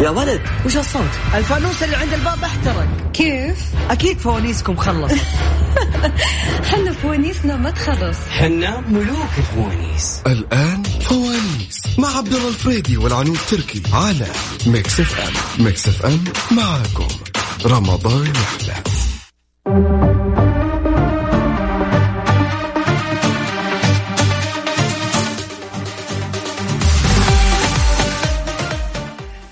يا ولد وش الصوت؟ الفانوس اللي عند الباب احترق. كيف؟ أكيد فوانيسكم خلص حنا فوانيسنا ما تخلص. حنا ملوك الفوانيس. الآن فوانيس مع عبد الله الفريدي والعنود تركي على Mix FM. Mix FM معاكم. رمضان يحلى.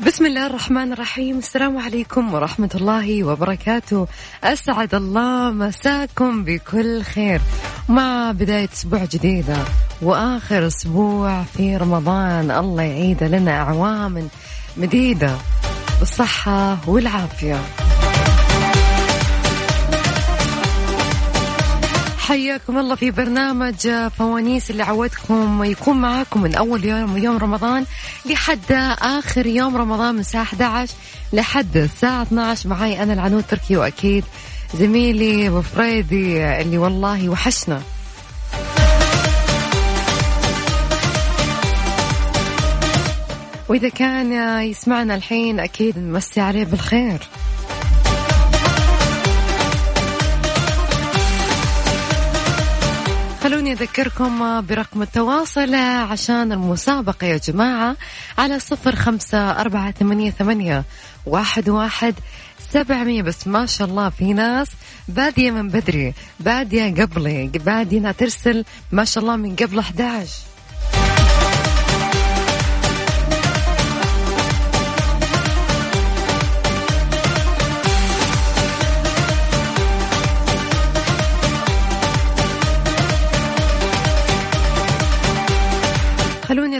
بسم الله الرحمن الرحيم. السلام عليكم ورحمة الله وبركاته. أسعد الله مساكم بكل خير. مع بداية أسبوع جديدة وآخر أسبوع في رمضان الله يعيد لنا أعوام مديدة بالصحة والعافية. حياكم الله في برنامج فوانيس اللي عودكم يكون معاكم من أول يوم يوم رمضان لحد آخر يوم رمضان من الساعة 11 لحد الساعة 12 معي أنا العنود تركي وأكيد زميلي أبو فريدي اللي والله وحشنا. وإذا كان يسمعنا الحين أكيد نمسي عليه بالخير. خلوني أذكركم برقم التواصل عشان المسابقة يا جماعة على صفر خمسة أربعة ثمانية, ثمانية واحد, واحد سبعمية. بس ما شاء الله في ناس بادية من بدري بادية قبلي بادية ترسل ما شاء الله من قبل 11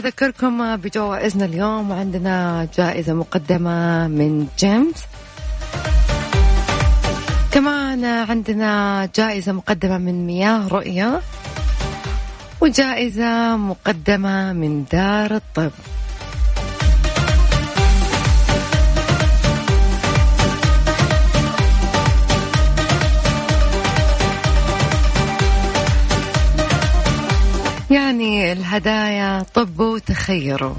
أذكركم بجوائزنا اليوم. عندنا جائزة مقدمة من جيمس. كمان عندنا جائزة مقدمة من مياه رؤية. وجائزة مقدمة من دار الطب. يعني الهدايا طبوا وتخيروا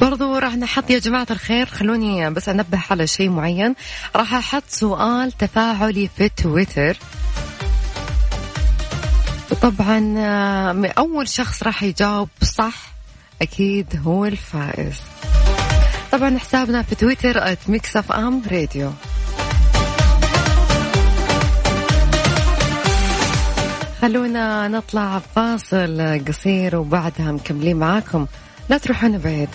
برضو راح نحط يا جماعة الخير خلوني بس أنبه على شيء معين. راح أحط سؤال تفاعلي في تويتر. طبعا أول شخص راح يجاوب صح أكيد هو الفائز. طبعا حسابنا في تويتر Mix FM Radio خلونا نطلع فاصل قصير وبعدها مكملين معاكم. لا تروحون بعيد.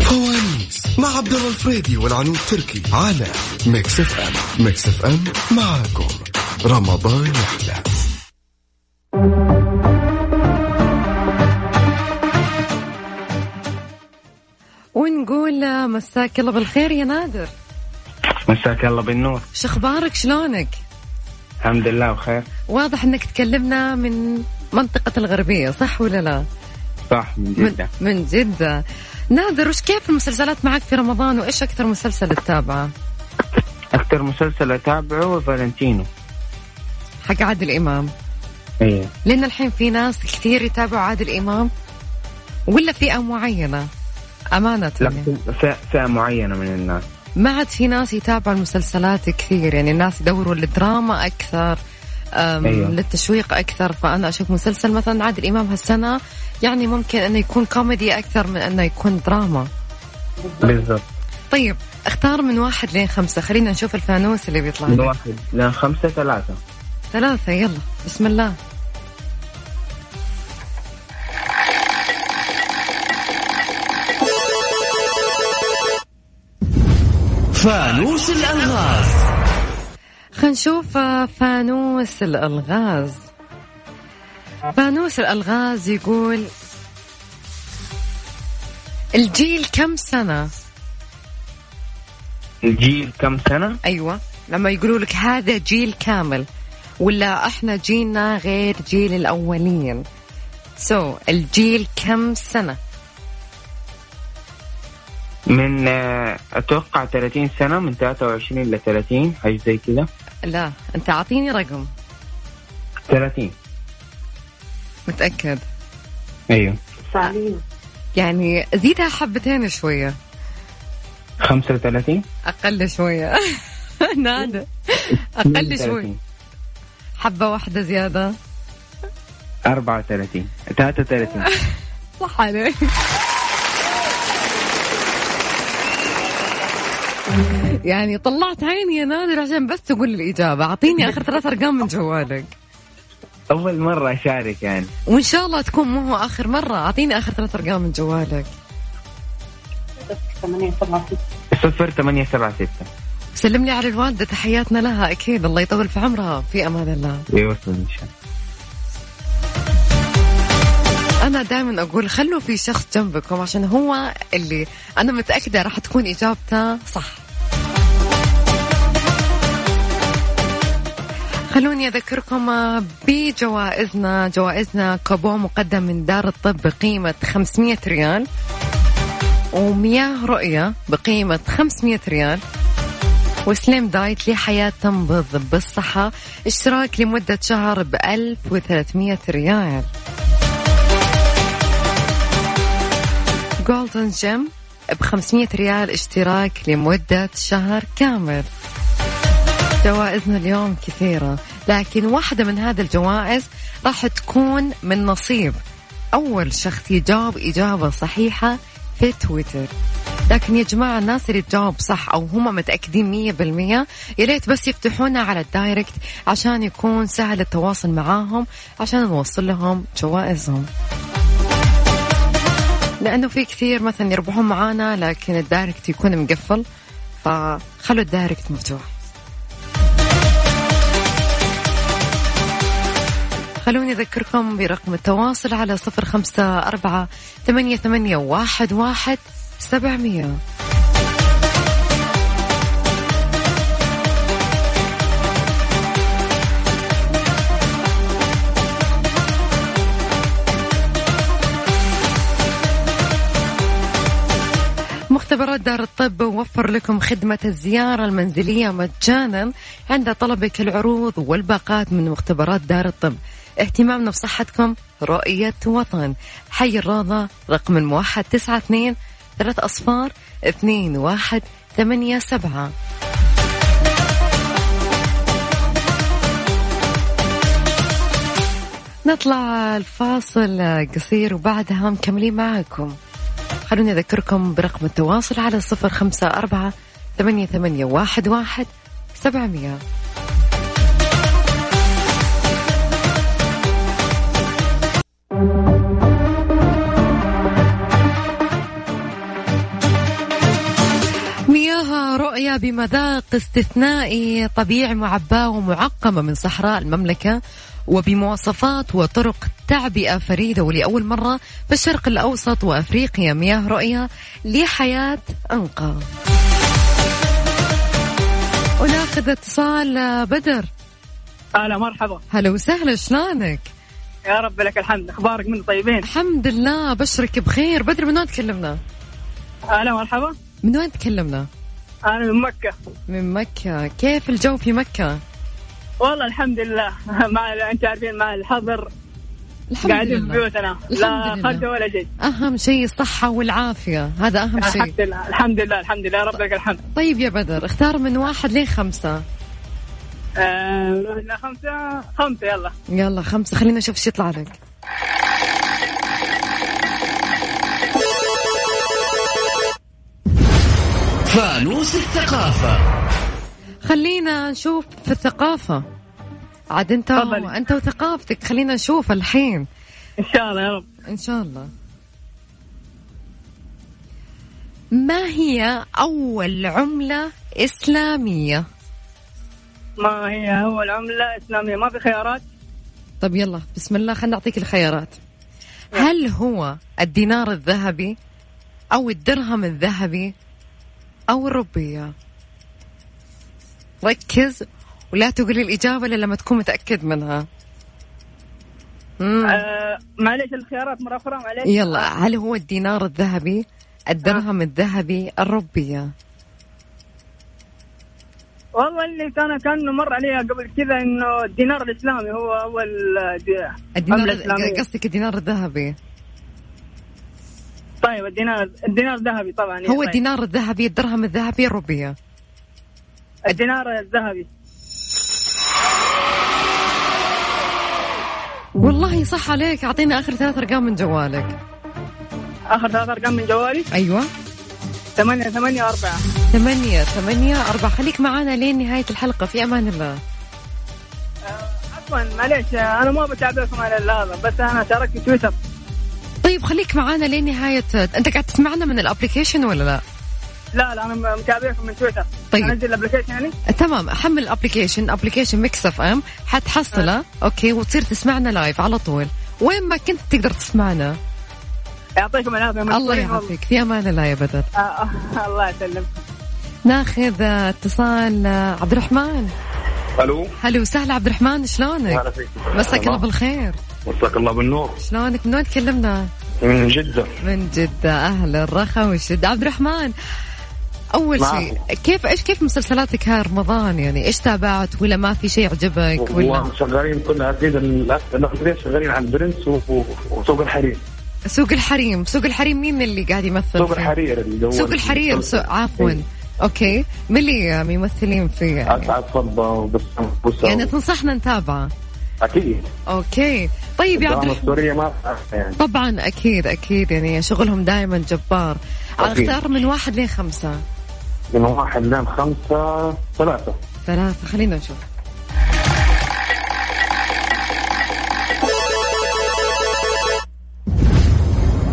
فوانيس مع عبد الله الفريدي والعنود تركي على Mix FM Mix FM معاكم. رمضان يحلى. ونقول مساك الله بالخير يا نادر. مساك الله بالنور. شو أخبارك شلونك؟ الحمد لله بخير واضح إنك تكلمنا من منطقة الغربية صح ولا لا؟ صح من جدة. من, من جدة. نادر وش كيف المسلسلات معك في رمضان وإيش أكثر مسلسل تتابعه؟ أكثر مسلسل أتابعه فالنتينو. حق عادل إمام. إيه. لأن الحين في ناس كثير يتابعوا عادل إمام ولا فئة معينة؟ أمانة. لا فئة معينة من الناس. ما عاد في ناس يتابعوا المسلسلات كثير يعني الناس يدوروا للدراما أكثر أيوة. للتشويق أكثر. فأنا أشوف مسلسل مثلا عادل إمام هالسنة يعني ممكن أنه يكون كوميدي أكثر من أنه يكون دراما. بالضبط. طيب اختار من واحد لين خمسة. خلينا نشوف الفانوس اللي بيطلع من. واحد لين خمسة ثلاثة. ثلاثة يلا. بسم الله. فانوس الألغاز خلينا نشوف فانوس الألغاز فانوس الألغاز يقول الجيل كم سنة؟ الجيل كم سنة؟ أيوة لما يقولوا لك هذا جيل كامل ولا إحنا جيلنا غير جيل الأولين سو so, الجيل كم سنة؟ من آه، أتوقع 30 سنة من 23 ل 30 حاجة زي كذا لا أنت أعطيني رقم. 30 متأكد؟ أيوه. يعني زيدها حبتين شوية. 35 أقل شوية. نادر. أقل شوي. 32. حبة واحدة زيادة. 34 33 صح عليك. يعني طلعت عيني يا نادر عشان بس تقول الإجابة. أعطيني آخر ثلاث أرقام من جوالك. أول مرة أشارك يعني. وإن شاء الله تكون مو هو آخر مرة. أعطيني آخر ثلاث أرقام من جوالك. صفر ثمانية سبعة ستة. سلم لي على الوالدة تحياتنا لها. أكيد الله يطول في عمرها. في أمان الله. يوصل إن شاء الله. أنا دائما أقول خلوا في شخص جنبكم عشان هو اللي أنا متأكدة راح تكون إجابته صح. خلوني أذكركم بجوائزنا جوائزنا كابو مقدم من دار الطب بقيمة 500 ريال ومياه رؤية بقيمة 500 ريال وسليم دايت لحياة تنبض بالصحة اشتراك لمدة شهر ب 1300 ريال. Golden Gym ب 500 ريال اشتراك لمدة شهر كامل. جوائزنا اليوم كثيرة. لكن واحدة من هذه الجوائز راح تكون من نصيب. أول شخص يجاوب إجابة صحيحة في تويتر. لكن يا جماعة الناس اللي تجاوب صح أو هم متأكدين مية بالمية يا ريت بس يفتحونا على ال direct عشان يكون سهل التواصل معاهم عشان نوصل لهم جوائزهم. لأنه في كثير مثلا يربحون معانا لكن ال direct يكون مقفل. فخلوا ال direct مفتوح. خلوني أذكركم برقم التواصل على صفر خمسة أربعة ثمانية, ثمانية واحد, واحد سبعمية. مختبرات دار الطب وفر لكم خدمة الزيارة المنزلية مجانا عند طلبك العروض والباقات من مختبرات دار الطب. اهتمامنا بصحتكم رؤية وطن. حي الروضة رقم الموحد تسعة اثنين ثلاث أصفار اثنين واحد ثمانية سبعة. نطلع الفاصل قصير وبعدها مكملين معاكم. خلوني أذكركم برقم التواصل على صفر خمسة أربعة ثمانية, ثمانية واحد, واحد سبعمية. بمذاق استثنائي طبيعي معباة ومعقمة من صحراء المملكة وبمواصفات وطرق تعبئة فريدة. ولأول مرة في الشرق الأوسط وأفريقيا مياه رؤية لحياة أنقى. وناخذ اتصال بدر. هلا مرحبا. هلا وسهلا شلونك؟ يا رب لك الحمد. أخبارك من طيبين؟ الحمد لله بشرك بخير. بدر من وين تكلمنا؟ هلا مرحبا. من وين تكلمنا؟ أنا من مكة. من مكة. كيف الجو في مكة؟ والله الحمد لله. مع انت عارفين مع الحظر الحمد قاعدين في لله. بيوتنا. لا خرجة. ولا شيء. أهم شيء الصحة والعافية. هذا أهم شيء. الحمد لله. الحمد لله الحمد لله. رب لك الحمد. طيب يا بدر اختار من واحد لين خمسة. آه خمسة خمسة يلا. يلا خمسة. خلينا نشوف إيش يطلع لك. فانوس الثقافة. خلينا نشوف في الثقافة. عاد انت. انت وثقافتك خلينا نشوف الحين. إن شاء الله يا رب. إن شاء الله. ما هي أول عملة إسلامية؟ ما هي أول عملة إسلامية؟ ما في خيارات؟ طب يلا بسم الله خلينا نعطيك الخيارات. هل هو الدينار الذهبي أو الدرهم الذهبي أو الربية ركز ولا تقول لي الإجابة إلا لما تكون متأكد منها. آه معليش الخيارات مرة أخرى معليش. يلا هل هو الدينار الذهبي الدرهم الذهبي الربية؟ والله اللي كان كان مر عليها قبل كذا إنه الدينار الإسلامي هو أول دي- عملة الدينار. قصدك الدينار الذهبي؟ طيب الدينار الدينار ذهبي طبعا هو طيب. الدينار الذهبي الدرهم الذهبي الروبية؟ الدينار الذهبي. والله صح عليك أعطينا آخر ثلاث أرقام من جوالك. آخر ثلاث أرقام من جوالي؟ أيوة. ثمانية ثمانية أربعة. ثمانية ثمانية أربعة. خليك معانا لين نهاية الحلقة في أمان الله. عفوا معليش أنا ما بتابعكم على هذا بس أنا شاركت في تويتر. طيب خليك معانا لين نهاية أنت قاعد تسمعنا من ال application ولا لا؟ لا لا أنا متابعكم من تويتر. طيب. أنزل ال application يعني؟ تمام حمل الابلكيشن application Mix FM. حتحصله أوكي وتصير تسمعنا live على طول. وين ما كنت تقدر تسمعنا. يعطيكم العافية. الله. يعافيك. في أمان الله يا بدر. آه، آه، الله يسلمك. ناخذ اتصال عبد الرحمن. ألو هلا وسهلا عبد الرحمن شلونك؟ هلا فيك. مساك الله بالخير. مساك الله بالنور. شلونك؟ من وين تكلمنا؟ من جدة. من جدة. أهل الرخاء والشدة. عبد الرحمن أول. شيء كيف إيش كيف مسلسلاتك هاي رمضان؟ يعني إيش تابعت؟ ولا ما في شيء عجبك؟ ولا؟ والله شغالين الأس- الاغلبيه شغالين على البرنس وسوق الحرير سوق الحريم. سوق الحريم مين اللي قاعد يمثل سوق؟ الحرير اللي هو سوق الحريم سو... عفوا. إيه. أوكي. من اللي ممثلين فيه يعني, اسعد صبا وبسام يعني تنصحنا نتابعه أكيد. أوكي. طيب يا عبد ما يعني. طبعا أكيد أكيد. يعني شغلهم دائما جبار. أكيد. اختار من واحد لين خمسة. من واحد لين خمسة ثلاثة. ثلاثة. خلينا نشوف.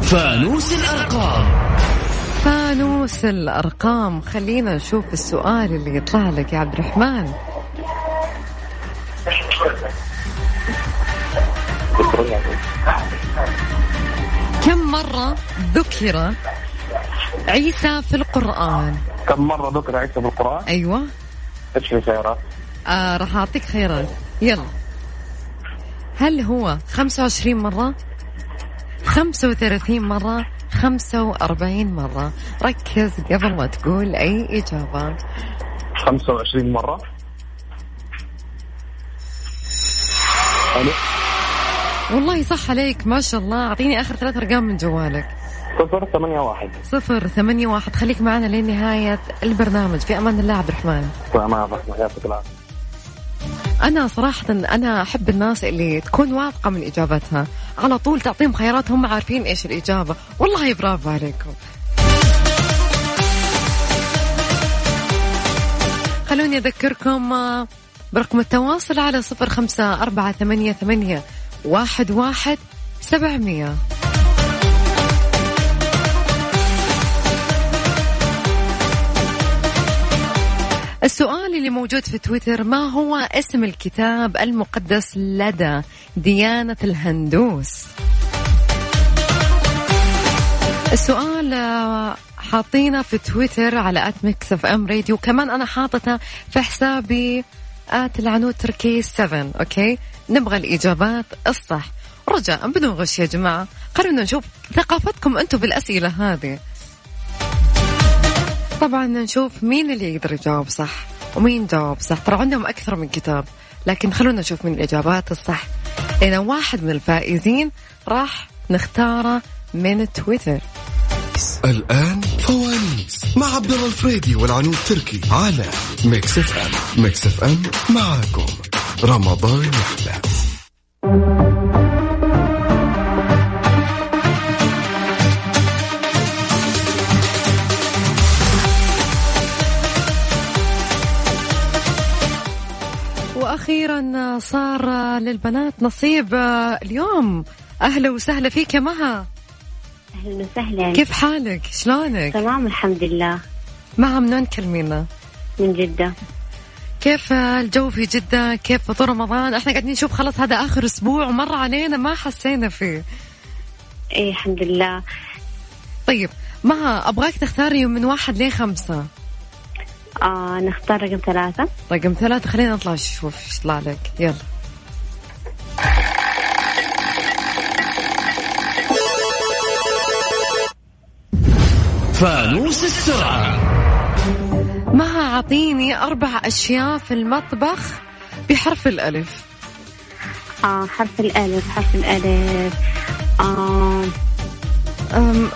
فانوس الأرقام. فانوس الأرقام. خلينا نشوف السؤال اللي يطلع لك يا عبد الرحمن. كم مرة ذكر عيسى في القرآن؟ كم مرة ذكر عيسى في القرآن؟ أيوة. إيش في خيارات؟ آه راح أعطيك خيارات يلا. هل هو 25 مرة؟ 35 مرة؟ 45 مرة. ركز قبل ما تقول أي إجابة. 25 مرة. ألو؟ والله صح عليك ما شاء الله. أعطيني آخر ثلاث أرقام من جوالك. صفر ثمانية واحد. صفر ثمانية واحد. خليك معنا لين نهاية البرنامج. في أمان الله عبد الرحمن. تمام رحمة يعطيك العافية. أنا صراحة أنا أحب الناس اللي تكون واثقة من إجابتها. على طول تعطيهم خيارات هم عارفين إيش الإجابة. والله برافو عليكم. خلوني أذكركم آه، برقم التواصل على صفر خمسة أربعة ثمانية ثمانية واحد واحد سبعمية. السؤال اللي موجود في تويتر ما هو اسم الكتاب المقدس لدى ديانة الهندوس؟ السؤال آه، حاطينه في تويتر على at Mix FM Radio كمان أنا حاطته في حسابي ات العنود تركي 7 أوكي؟ نبغى الإجابات الصح. رجاء بدون غش يا جماعة. خلونا نشوف ثقافتكم أنتم بالأسئلة هذه. طبعا نشوف مين اللي يقدر يجاوب صح ومين جاوب صح. ترى عندهم أكثر من كتاب لكن خلونا نشوف من الإجابات الصح. لأن واحد من الفائزين راح نختاره من تويتر. الآن فوانيس مع عبد الله الفريدي والعنود تركي على ميكس إف إم. ميكس إف إم معاكم. رمضان يحلى. وأخيرا صار للبنات نصيب اليوم. أهلا وسهلا فيك يا مها. أهلا وسهلا. كيف حالك؟ شلونك؟ تمام الحمد لله. مها منين تكلمينا؟ من جدة. كيف الجو في جدة؟ كيف فطور رمضان؟ إحنا قاعدين نشوف خلاص هذا آخر أسبوع ومر علينا ما حسينا فيه. إيه الحمد لله. طيب مها أبغاك تختاري من واحد لين خمسة آه نختار رقم ثلاثة. رقم ثلاثة خلينا نطلع نشوف إيش يطلع لك. يلا. فانوس السرعة. مها أعطيني أربع أشياء في المطبخ بحرف الألف. آه حرف الألف حرف الألف. آه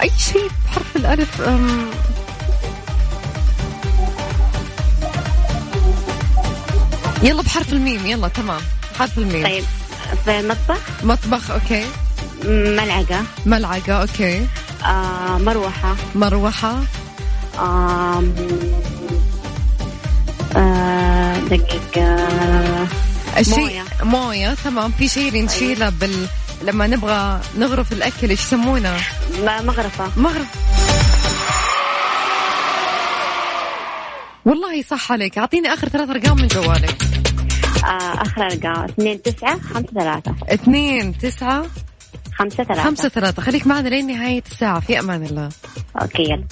أي شيء بحرف الألف؟ يلا بحرف الميم يلا تمام. حرف الميم. طيب في مطبخ مطبخ أوكي. ملعقة. ملعقة أوكي. آه مروحة. مروحة. آه دقيقة. الشيء موية. تمام. في شيء نشيله بال لما نبغى نغرف الأكل إيش يسمونه؟ م- مغرفة. والله صح عليك. أعطيني آخر ثلاث أرقام من جوالك. آه آخر أرقام. اثنين تسعة خمسة ثلاثة. اثنين تسعة خمسة ثلاثة. خمسة ثلاثة. خليك معنا لين نهاية الساعة. في أمان الله. أوكي يلا.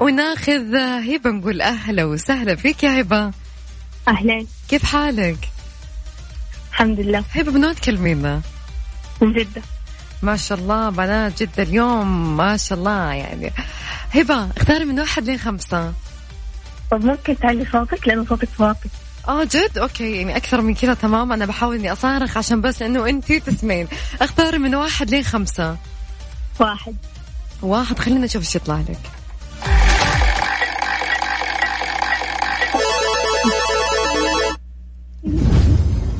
وناخذ هبة نقول أهلا وسهلا فيك يا هبة. أهلين كيف حالك؟ الحمد لله. هبة من وين تكلمينا؟ من جدة. ما شاء الله بنات جدة اليوم ما شاء الله يعني. هبة اختاري من واحد لين خمسة. طب ممكن تعلي صوتك؟ لأنه صوتك واطي. آه جد؟ أوكي يعني أكثر من كذا تمام أنا بحاول إني أصارخ عشان بس إنه انتي تسمعين. اختاري من واحد لين خمسة. واحد. واحد خلينا نشوف إيش يطلع لك.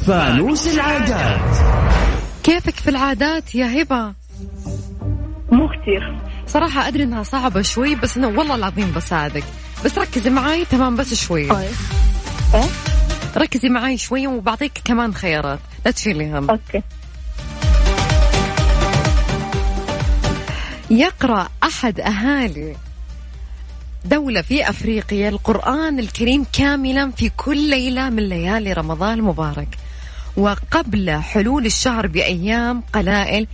فانوس العادات. كيفك في العادات يا هبة؟ مو كثير صراحة أدري إنها صعبة شوي بس إنه والله العظيم بساعدك. بس ركزي معاي تمام بس شوي. إيه ركزي معاي شوي وبعطيك كمان خيارات. لا تشيلي هم. أوكي. يقرأ أحد أهالي دولة في أفريقيا القرآن الكريم كاملا في كل ليلة من ليالي رمضان المبارك. وقبل حلول الشهر بأيام قلائل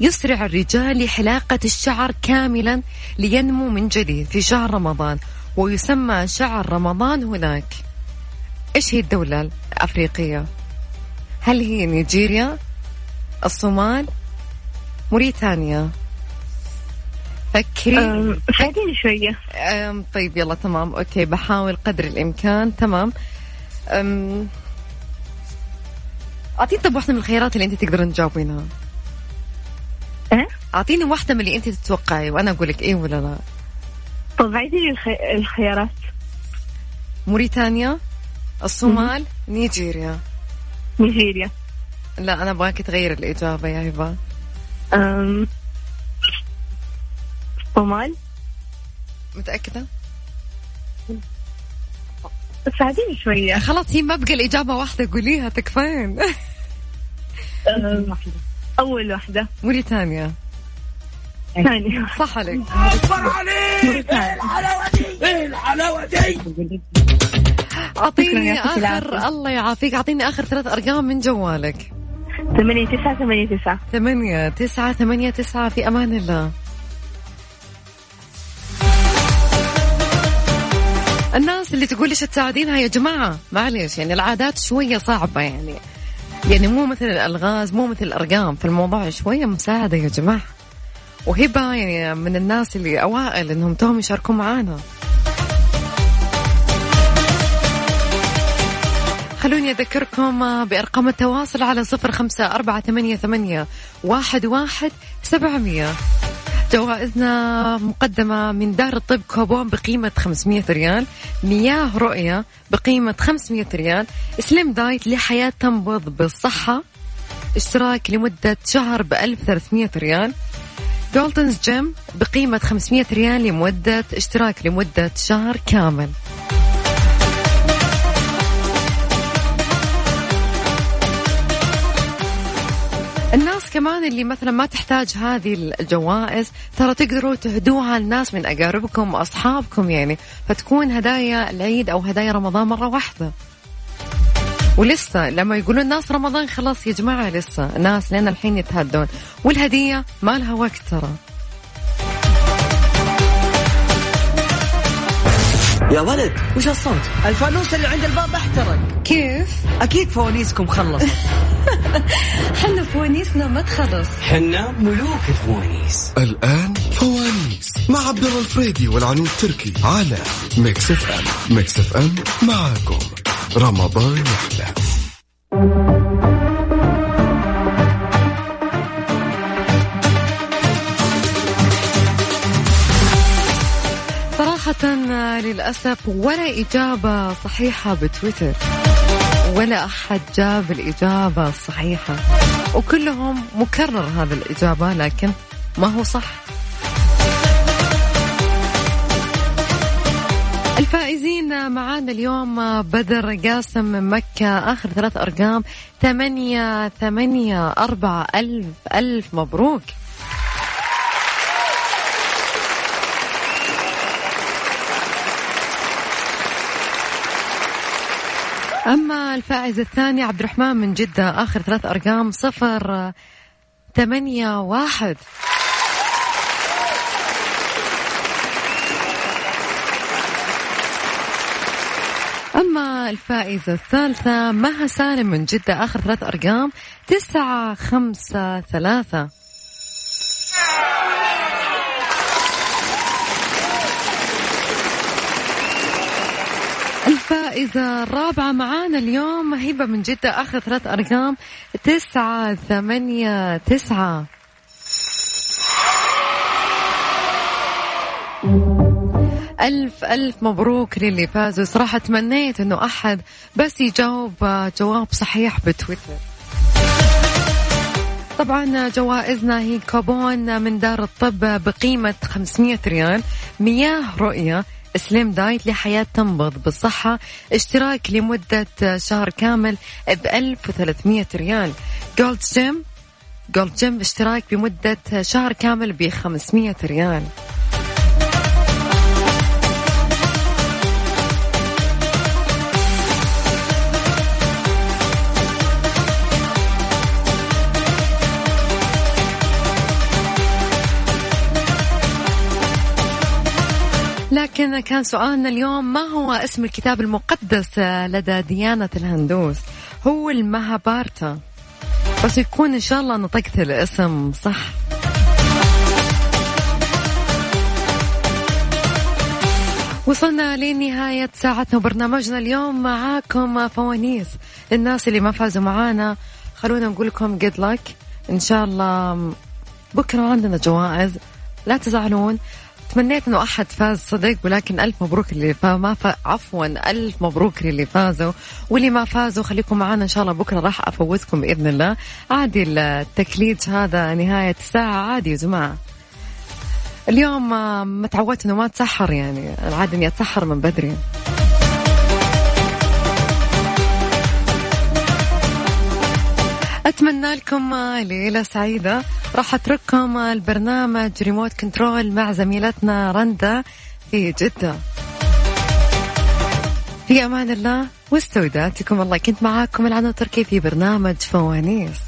يسرع الرجال لحلاقة الشعر كاملا لينمو من جديد في شهر رمضان ويسمى شعر رمضان هناك إيش هي الدولة الأفريقية؟ هل هي نيجيريا؟ الصومال؟ موريتانيا؟ فكري ساعديني شوية أم طيب يلا تمام أوكي بحاول قدر الإمكان تمام أم أعطيني طب واحدة من الخيارات اللي أنت تقدرين تجاوبينها. إيه؟ أعطيني واحدة من اللي أنت تتوقعي وأنا أقول لك إيه ولا لا. طب عيدي الخي... الخيارات. موريتانيا الصومال نيجيريا. نيجيريا. لا أنا أبغاك تغير الإجابة يا هبة. أم، الصومال متأكدة؟ ساعديني شوية. خلاص هي ما بقى الإجابة واحدة قوليها تكفين. أول واحدة. موريتانيا ثانية. صح عليك. شكراً اعطيني يعطيك آخر العافية. الله يعافيك. أعطيني آخر ثلاث أرقام من جوالك. ثمانية تسعة ثمانية تسعة. ثمانية تسعة ثمانية تسعة. في أمان الله. الناس اللي تقول ليش تساعدينها يا جماعة؟ معلش يعني العادات شوية صعبة يعني. يعني مو مثل الألغاز مو مثل الأرقام في الموضوع شوية مساعدة يا جماعة. وهبة يعني من الناس اللي أوائل إنهم توهم يشاركوا معانا. خلوني أذكركم بأرقام التواصل على صفر خمسة أربعة ثمانية, ثمانية واحد, واحد سبعمية. جوائزنا مقدمة من دار الطب كوبون بقيمة 500 ريال مياه رؤية بقيمة 500 ريال سليم دايت لحياة تنبض بالصحة اشتراك لمدة شهر ب 1300 ريال جولدنز جيم بقيمة 500 ريال لمدة اشتراك لمدة شهر كامل. كمان اللي مثلا ما تحتاج هذه الجوائز ترى تقدروا تهدوها لناس من أقاربكم وأصحابكم يعني فتكون هدايا العيد أو هدايا رمضان مرة واحدة. ولسه لما يقولون ناس رمضان خلاص يا جماعة لسه ناس لين الحين يتهدون. والهدية ما لها وقت ترى. يا ولد وش الصوت؟ الفانوس اللي عند الباب احترق. كيف؟ أكيد فوانيسكم خلصت. حنا فوانيسنا ما تخلص. حنا ملوك الفوانيس. الآن فوانيس مع عبد الله الفريدي والعنود تركي على ميكس اف ام. ميكس اف ام معاكم. رمضان يحلى. للأسف ولا إجابة صحيحة بتويتر. ولا أحد جاب الإجابة الصحيحة. وكلهم مكرر هذا الإجابة لكن ما هو صح. الفائزين معانا اليوم بدر قاسم من مكة. آخر ثلاث أرقام ثمانية ثمانية أربعة ألف ألف مبروك. أما الفائز الثاني عبد الرحمن من جدة آخر ثلاث أرقام صفر ثمانية واحد. أما الفائزة الثالثة مها سالم من جدة آخر ثلاث أرقام تسعة خمسة ثلاثة. الفائزة الرابعة معانا اليوم هبة من جدة آخر ثلاث أرقام تسعة ثمانية تسعة. ألف ألف مبروك للي فازوا. صراحة تمنيت أنه أحد بس يجاوب جواب صحيح بتويتر. طبعا جوائزنا هي كوبون من دار الطب بقيمة 500 ريال مياه رؤية سليم دايت لحياة تنبض. بالصحة اشتراك لمدة شهر كامل ب 1300 ريال. جولد جيم جولد جيم اشتراك بمدة شهر كامل ب 500 ريال. لكن كان سؤالنا اليوم ما هو اسم الكتاب المقدس لدى ديانة الهندوس؟ هو المهابارتا. بس يكون إن شاء الله نطقت الاسم صح. وصلنا لنهاية ساعتنا وبرنامجنا اليوم. معاكم فوانيس. الناس اللي ما فازوا معانا خلونا نقول لكم جود لك إن شاء الله بكرة عندنا جوائز. لا تزعلون. تمنيت إنه أحد فاز صدق ولكن ألف مبروك اللي ما فا عفوا ألف مبروك للي فازوا. واللي ما فازوا خليكم معنا إن شاء الله بكرة راح أفوزكم بإذن الله. عادي التكليج هذا نهاية الساعة. عادي يا جماعة. اليوم ما تعودت إنه ما اتسحر يعني. العادة إني أتسحر من بدري. أتمنى لكم ليلة سعيدة. راح أترككم البرنامج ريموت كنترول مع زميلتنا رندا في جدة. في أمان الله واستودعتكم الله. كنت معاكم العنو تركي في برنامج فوانيس.